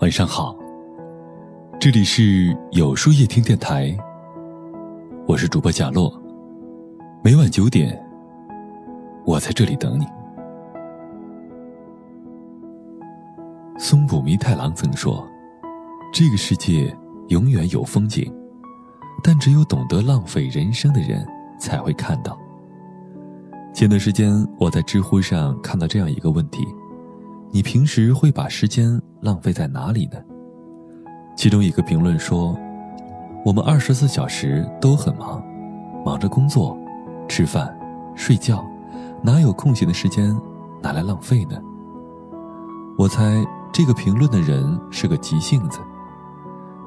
晚上好，这里是有书夜听电台，我是主播贾洛，每晚九点，我在这里等你。松浦弥太郎曾说：“这个世界永远有风景，但只有懂得浪费人生的人才会看到。”前段时间，我在知乎上看到这样一个问题。你平时会把时间浪费在哪里呢？其中一个评论说：“我们二十四小时都很忙，忙着工作、吃饭、睡觉，哪有空闲的时间拿来浪费呢？”我猜这个评论的人是个急性子。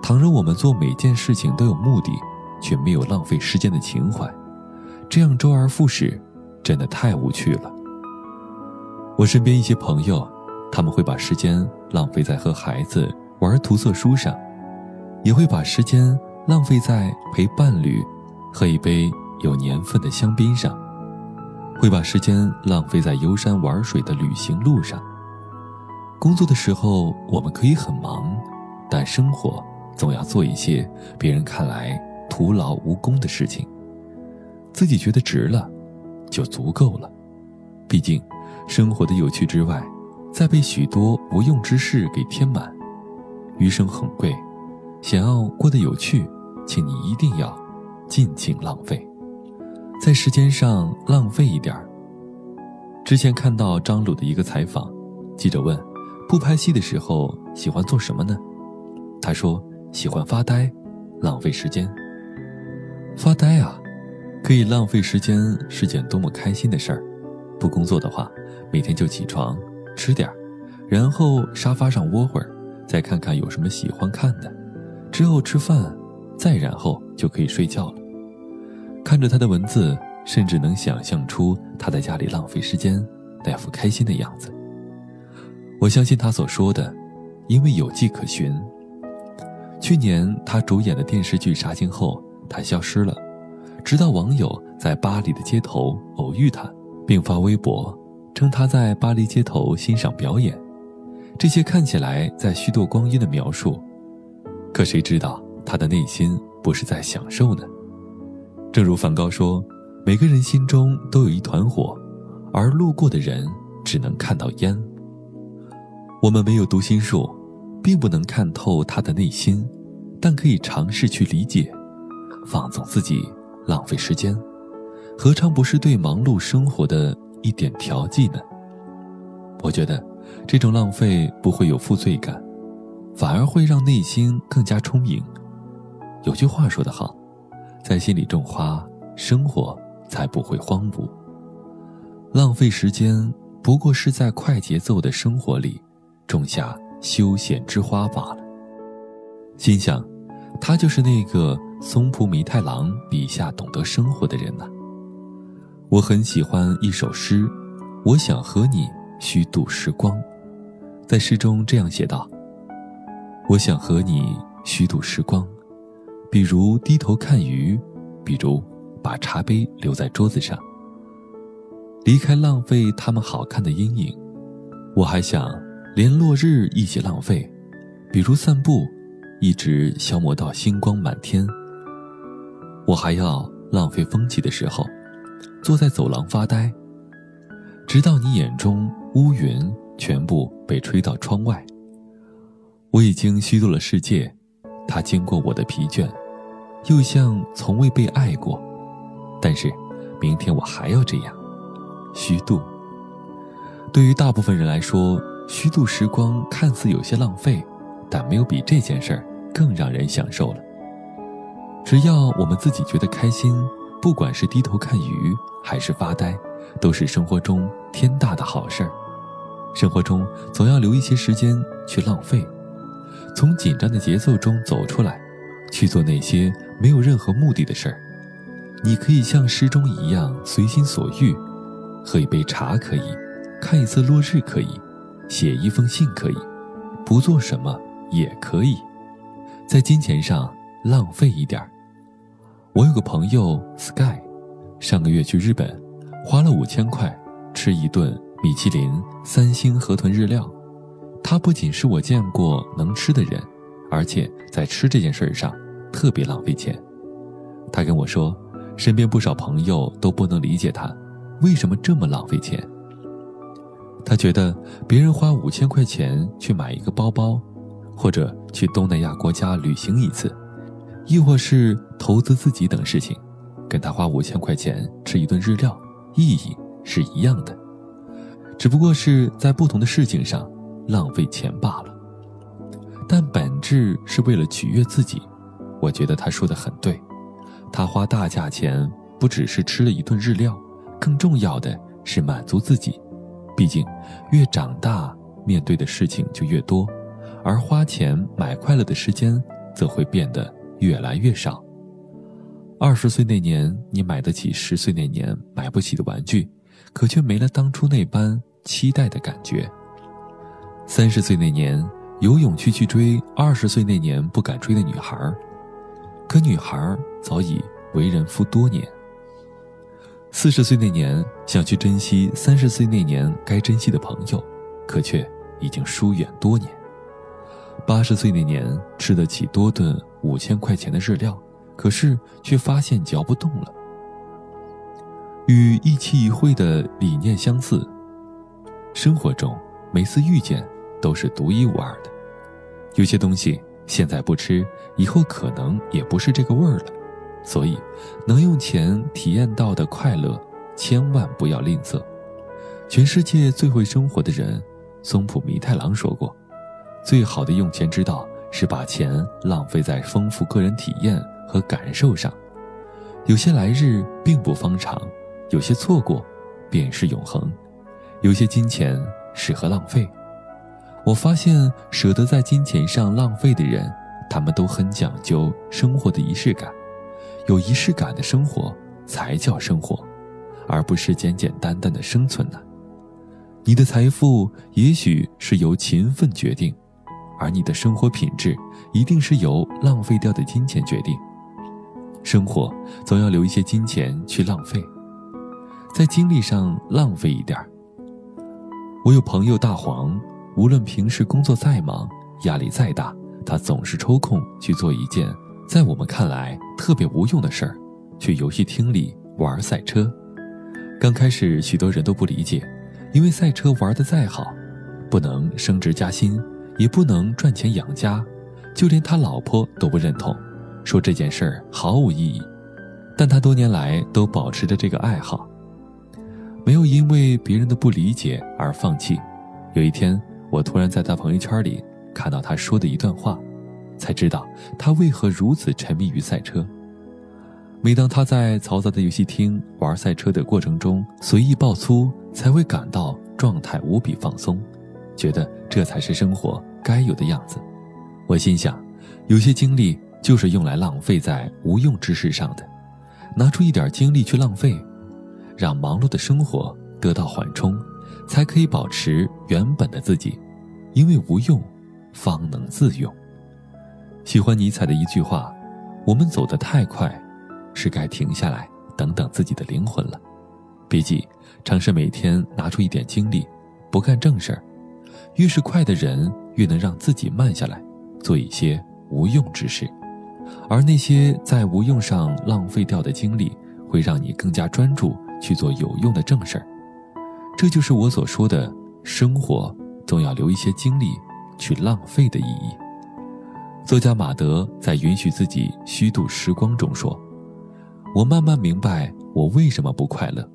倘若我们做每件事情都有目的，却没有浪费时间的情怀，这样周而复始，真的太无趣了。我身边一些朋友。他们会把时间浪费在和孩子玩涂色书上，也会把时间浪费在陪伴侣喝一杯有年份的香槟上，会把时间浪费在游山玩水的旅行路上。工作的时候我们可以很忙，但生活总要做一些别人看来徒劳无功的事情，自己觉得值了，就足够了。毕竟，生活的有趣之外。再被许多无用之事给填满，余生很贵，想要过得有趣，请你一定要尽情浪费，在时间上浪费一点儿。之前看到张鲁的一个采访，记者问：“不拍戏的时候喜欢做什么呢？”他说：“喜欢发呆，浪费时间。发呆啊，可以浪费时间是件多么开心的事儿。不工作的话，每天就起床。”吃点，然后沙发上窝会儿，再看看有什么喜欢看的，之后吃饭，再然后就可以睡觉了。看着他的文字，甚至能想象出他在家里浪费时间那副开心的样子。我相信他所说的，因为有迹可循。去年他主演的电视剧杀青后，他消失了，直到网友在巴黎的街头偶遇他，并发微博。称他在巴黎街头欣赏表演，这些看起来在虚度光阴的描述，可谁知道他的内心不是在享受呢？正如梵高说：“每个人心中都有一团火，而路过的人只能看到烟。”我们没有读心术，并不能看透他的内心，但可以尝试去理解，放纵自己，浪费时间，何尝不是对忙碌生活的？一点调剂呢？我觉得，这种浪费不会有负罪感，反而会让内心更加充盈。有句话说得好，在心里种花，生活才不会荒芜。浪费时间，不过是在快节奏的生活里，种下休闲之花罢了。心想，他就是那个松浦弥太郎笔下懂得生活的人呐。我很喜欢一首诗，我想和你虚度时光，在诗中这样写道：我想和你虚度时光，比如低头看鱼，比如把茶杯留在桌子上，离开浪费他们好看的阴影。我还想连落日一起浪费，比如散步，一直消磨到星光满天。我还要浪费风起的时候。坐在走廊发呆，直到你眼中乌云全部被吹到窗外。我已经虚度了世界，它经过我的疲倦，又像从未被爱过。但是，明天我还要这样虚度。对于大部分人来说，虚度时光看似有些浪费，但没有比这件事儿更让人享受了。只要我们自己觉得开心。不管是低头看鱼，还是发呆，都是生活中天大的好事儿。生活中总要留一些时间去浪费，从紧张的节奏中走出来，去做那些没有任何目的的事儿。你可以像诗中一样随心所欲，喝一杯茶可以，看一次落日可以，写一封信可以，不做什么也可以，在金钱上浪费一点儿。我有个朋友 Sky，上个月去日本，花了五千块吃一顿米其林三星河豚日料，他不仅是我见过能吃的人，而且在吃这件事上特别浪费钱。他跟我说，身边不少朋友都不能理解他为什么这么浪费钱。他觉得别人花五千块钱去买一个包包，或者去东南亚国家旅行一次，亦或是投资自己等事情，跟他花五千块钱吃一顿日料意义是一样的，只不过是在不同的事情上浪费钱罢了。但本质是为了取悦自己，我觉得他说的很对。他花大价钱不只是吃了一顿日料，更重要的是满足自己。毕竟，越长大，面对的事情就越多，而花钱买快乐的时间则会变得越来越少。二十岁那年，你买得起十岁那年买不起的玩具，可却没了当初那般期待的感觉。三十岁那年，有勇气去追二十岁那年不敢追的女孩，可女孩早已为人夫多年。四十岁那年，想去珍惜三十岁那年该珍惜的朋友，可却已经疏远多年。八十岁那年，吃得起多顿五千块钱的日料，可是却发现嚼不动了。与一期一会的理念相似，生活中每次遇见都是独一无二的。有些东西现在不吃，以后可能也不是这个味儿了。所以，能用钱体验到的快乐，千万不要吝啬。全世界最会生活的人，松浦弥太郎说过：“最好的用钱之道是把钱浪费在丰富个人体验和感受上。有些来日并不方长，有些错过，便是永恒。有些金钱适合浪费。我发现，舍得在金钱上浪费的人，他们都很讲究生活的仪式感。”有仪式感的生活才叫生活，而不是简简单单的生存呢。你的财富也许是由勤奋决定，而你的生活品质一定是由浪费掉的金钱决定。生活总要留一些金钱去浪费，在精力上浪费一点我有朋友大黄，无论平时工作再忙，压力再大，他总是抽空去做一件。在我们看来特别无用的事儿，去游戏厅里玩赛车。刚开始许多人都不理解，因为赛车玩得再好，不能升职加薪，也不能赚钱养家，就连他老婆都不认同，说这件事儿毫无意义。但他多年来都保持着这个爱好，没有因为别人的不理解而放弃。有一天，我突然在他朋友圈里看到他说的一段话。才知道他为何如此沉迷于赛车。每当他在嘈杂的游戏厅玩赛车的过程中随意爆粗，才会感到状态无比放松，觉得这才是生活该有的样子。我心想，有些精力就是用来浪费在无用之事上的，拿出一点精力去浪费，让忙碌的生活得到缓冲，才可以保持原本的自己。因为无用，方能自用。喜欢尼采的一句话：“我们走得太快，是该停下来，等等自己的灵魂了。”别急，尝试每天拿出一点精力，不干正事儿。越是快的人，越能让自己慢下来，做一些无用之事。而那些在无用上浪费掉的精力，会让你更加专注去做有用的正事儿。这就是我所说的生活总要留一些精力去浪费的意义。作家马德在《允许自己虚度时光》中说：“我慢慢明白我为什么不快乐，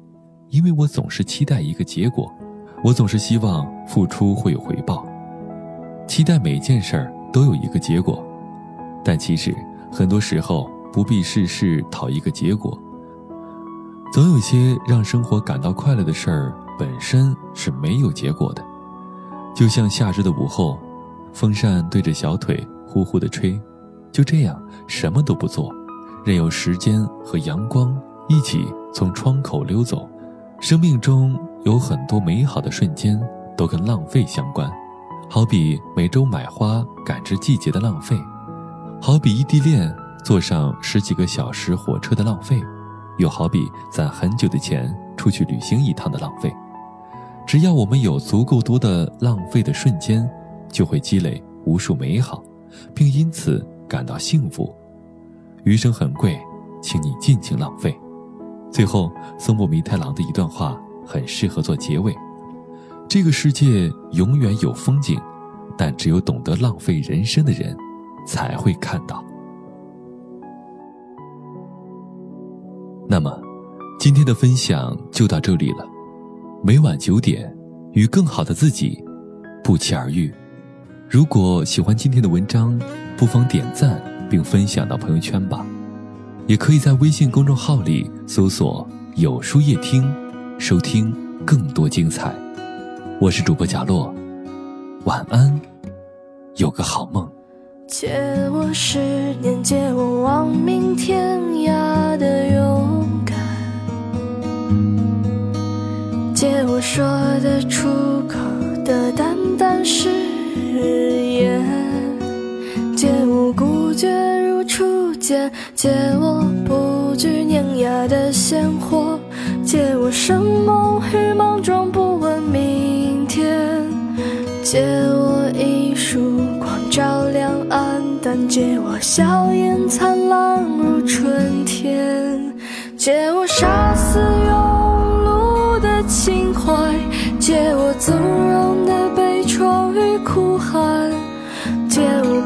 因为我总是期待一个结果，我总是希望付出会有回报，期待每件事儿都有一个结果。但其实很多时候不必事事讨一个结果，总有些让生活感到快乐的事儿本身是没有结果的。就像夏日的午后，风扇对着小腿。”呼呼的吹，就这样什么都不做，任由时间和阳光一起从窗口溜走。生命中有很多美好的瞬间都跟浪费相关，好比每周买花感知季节的浪费，好比异地恋坐上十几个小时火车的浪费，又好比攒很久的钱出去旅行一趟的浪费。只要我们有足够多的浪费的瞬间。就会积累无数美好，并因此感到幸福。余生很贵，请你尽情浪费。最后，松本弥太郎的一段话很适合做结尾：这个世界永远有风景，但只有懂得浪费人生的人，才会看到。那么，今天的分享就到这里了。每晚九点，与更好的自己不期而遇。如果喜欢今天的文章，不妨点赞并分享到朋友圈吧。也可以在微信公众号里搜索“有书夜听”，收听更多精彩。我是主播贾洛，晚安，有个好梦。借我十年，借我亡命天涯的勇敢，借我说得出口的淡淡誓言，借我孤绝如初见，借我不惧碾压的鲜活，借我生猛与莽撞，不问明天，借我一束光照亮。暗淡借我笑颜灿烂如春天，借我杀死庸碌的情怀，借我纵容的悲怆与哭喊，借我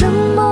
什么？